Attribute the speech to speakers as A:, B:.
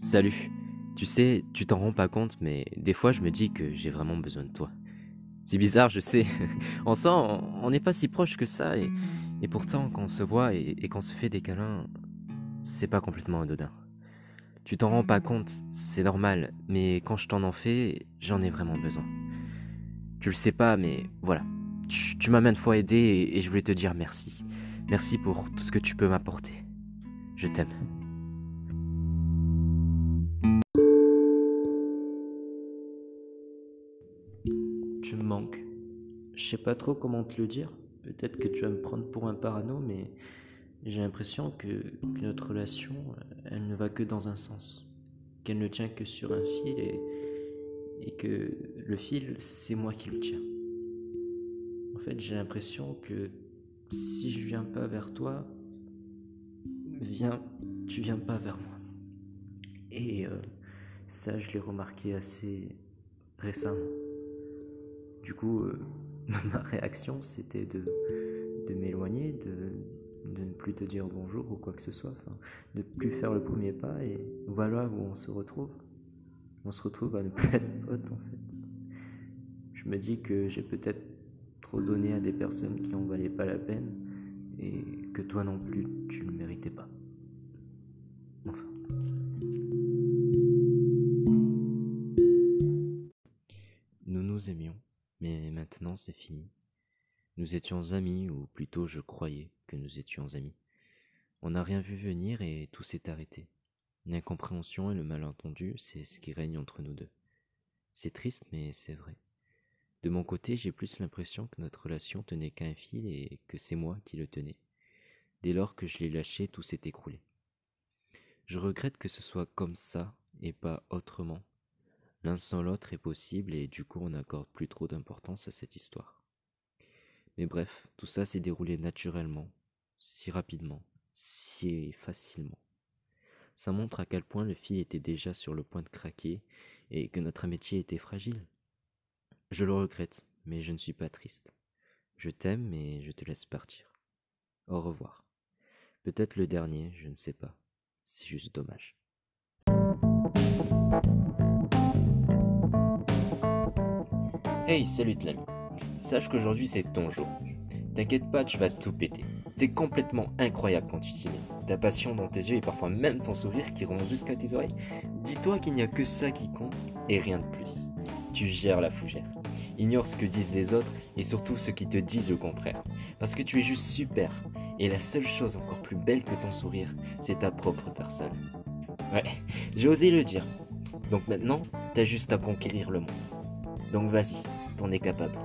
A: Salut. Tu sais, tu t'en rends pas compte, mais des fois je me dis que j'ai vraiment besoin de toi. C'est bizarre, je sais. En sent, on n'est pas si proche que ça, et, pourtant quand on se voit et, qu'on se fait des câlins, c'est pas complètement anodin. Tu t'en rends pas compte, c'est normal, mais quand je t'en en fais, j'en ai vraiment besoin. Tu le sais pas, mais voilà. Tu, m'as maintes fois aidé et je voulais te dire merci. Merci pour tout ce que tu peux m'apporter. Je t'aime. Tu me manques. Je sais pas trop comment te le dire. Peut-être que tu vas me prendre pour un parano, mais j'ai l'impression que, notre relation, elle ne va que dans un sens. Qu'elle ne tient que sur un fil et, et que le fil, c'est moi qui le tiens. En fait, j'ai l'impression que si je viens pas vers toi, viens, tu viens pas vers moi. Et euh, ça, je l'ai remarqué assez récemment. Du coup, euh, ma réaction, c'était de, m'éloigner, de, ne plus te dire bonjour ou quoi que ce soit, de plus faire le premier pas, et voilà où on se retrouve. On se retrouve à ne plus être potes, en fait. Je me dis que j'ai peut-être trop donné à des personnes qui en valaient pas la peine, et que toi non plus, tu le méritais pas. Enfin. Nous nous aimions, mais maintenant c'est fini. Nous étions amis, ou plutôt je croyais que nous étions amis. On n'a rien vu venir et tout s'est arrêté. L'incompréhension et le malentendu, c'est ce qui règne entre nous deux. C'est triste, mais c'est vrai. De mon côté, j'ai plus l'impression que notre relation tenait qu'à un fil et que c'est moi qui le tenais. Dès lors que je l'ai lâché, tout s'est écroulé. Je regrette que ce soit comme ça et pas autrement. L'un sans l'autre est possible et du coup on n'accorde plus trop d'importance à cette histoire. Mais bref, tout ça s'est déroulé naturellement, si rapidement, si facilement. Ça montre à quel point le fil était déjà sur le point de craquer et que notre amitié était fragile. Je le regrette, mais je ne suis pas triste. Je t'aime, mais je te laisse partir. Au revoir. Peut-être le dernier, je ne sais pas. C'est juste dommage. Hey, salut l'ami. Sache qu'aujourd'hui c'est ton jour. T'inquiète pas, tu vas tout péter. T'es complètement incroyable quand tu t'y mets. Ta passion dans tes yeux et parfois même ton sourire qui remonte jusqu'à tes oreilles. Dis-toi qu'il n'y a que ça qui compte et rien de plus. Tu gères la fougère. Ignore ce que disent les autres et surtout ceux qui te disent le contraire. Parce que tu es juste super. Et la seule chose encore plus belle que ton sourire, c'est ta propre personne. Ouais, j'ai osé le dire. Donc maintenant, t'as juste à conquérir le monde. Donc vas-y, t'en es capable.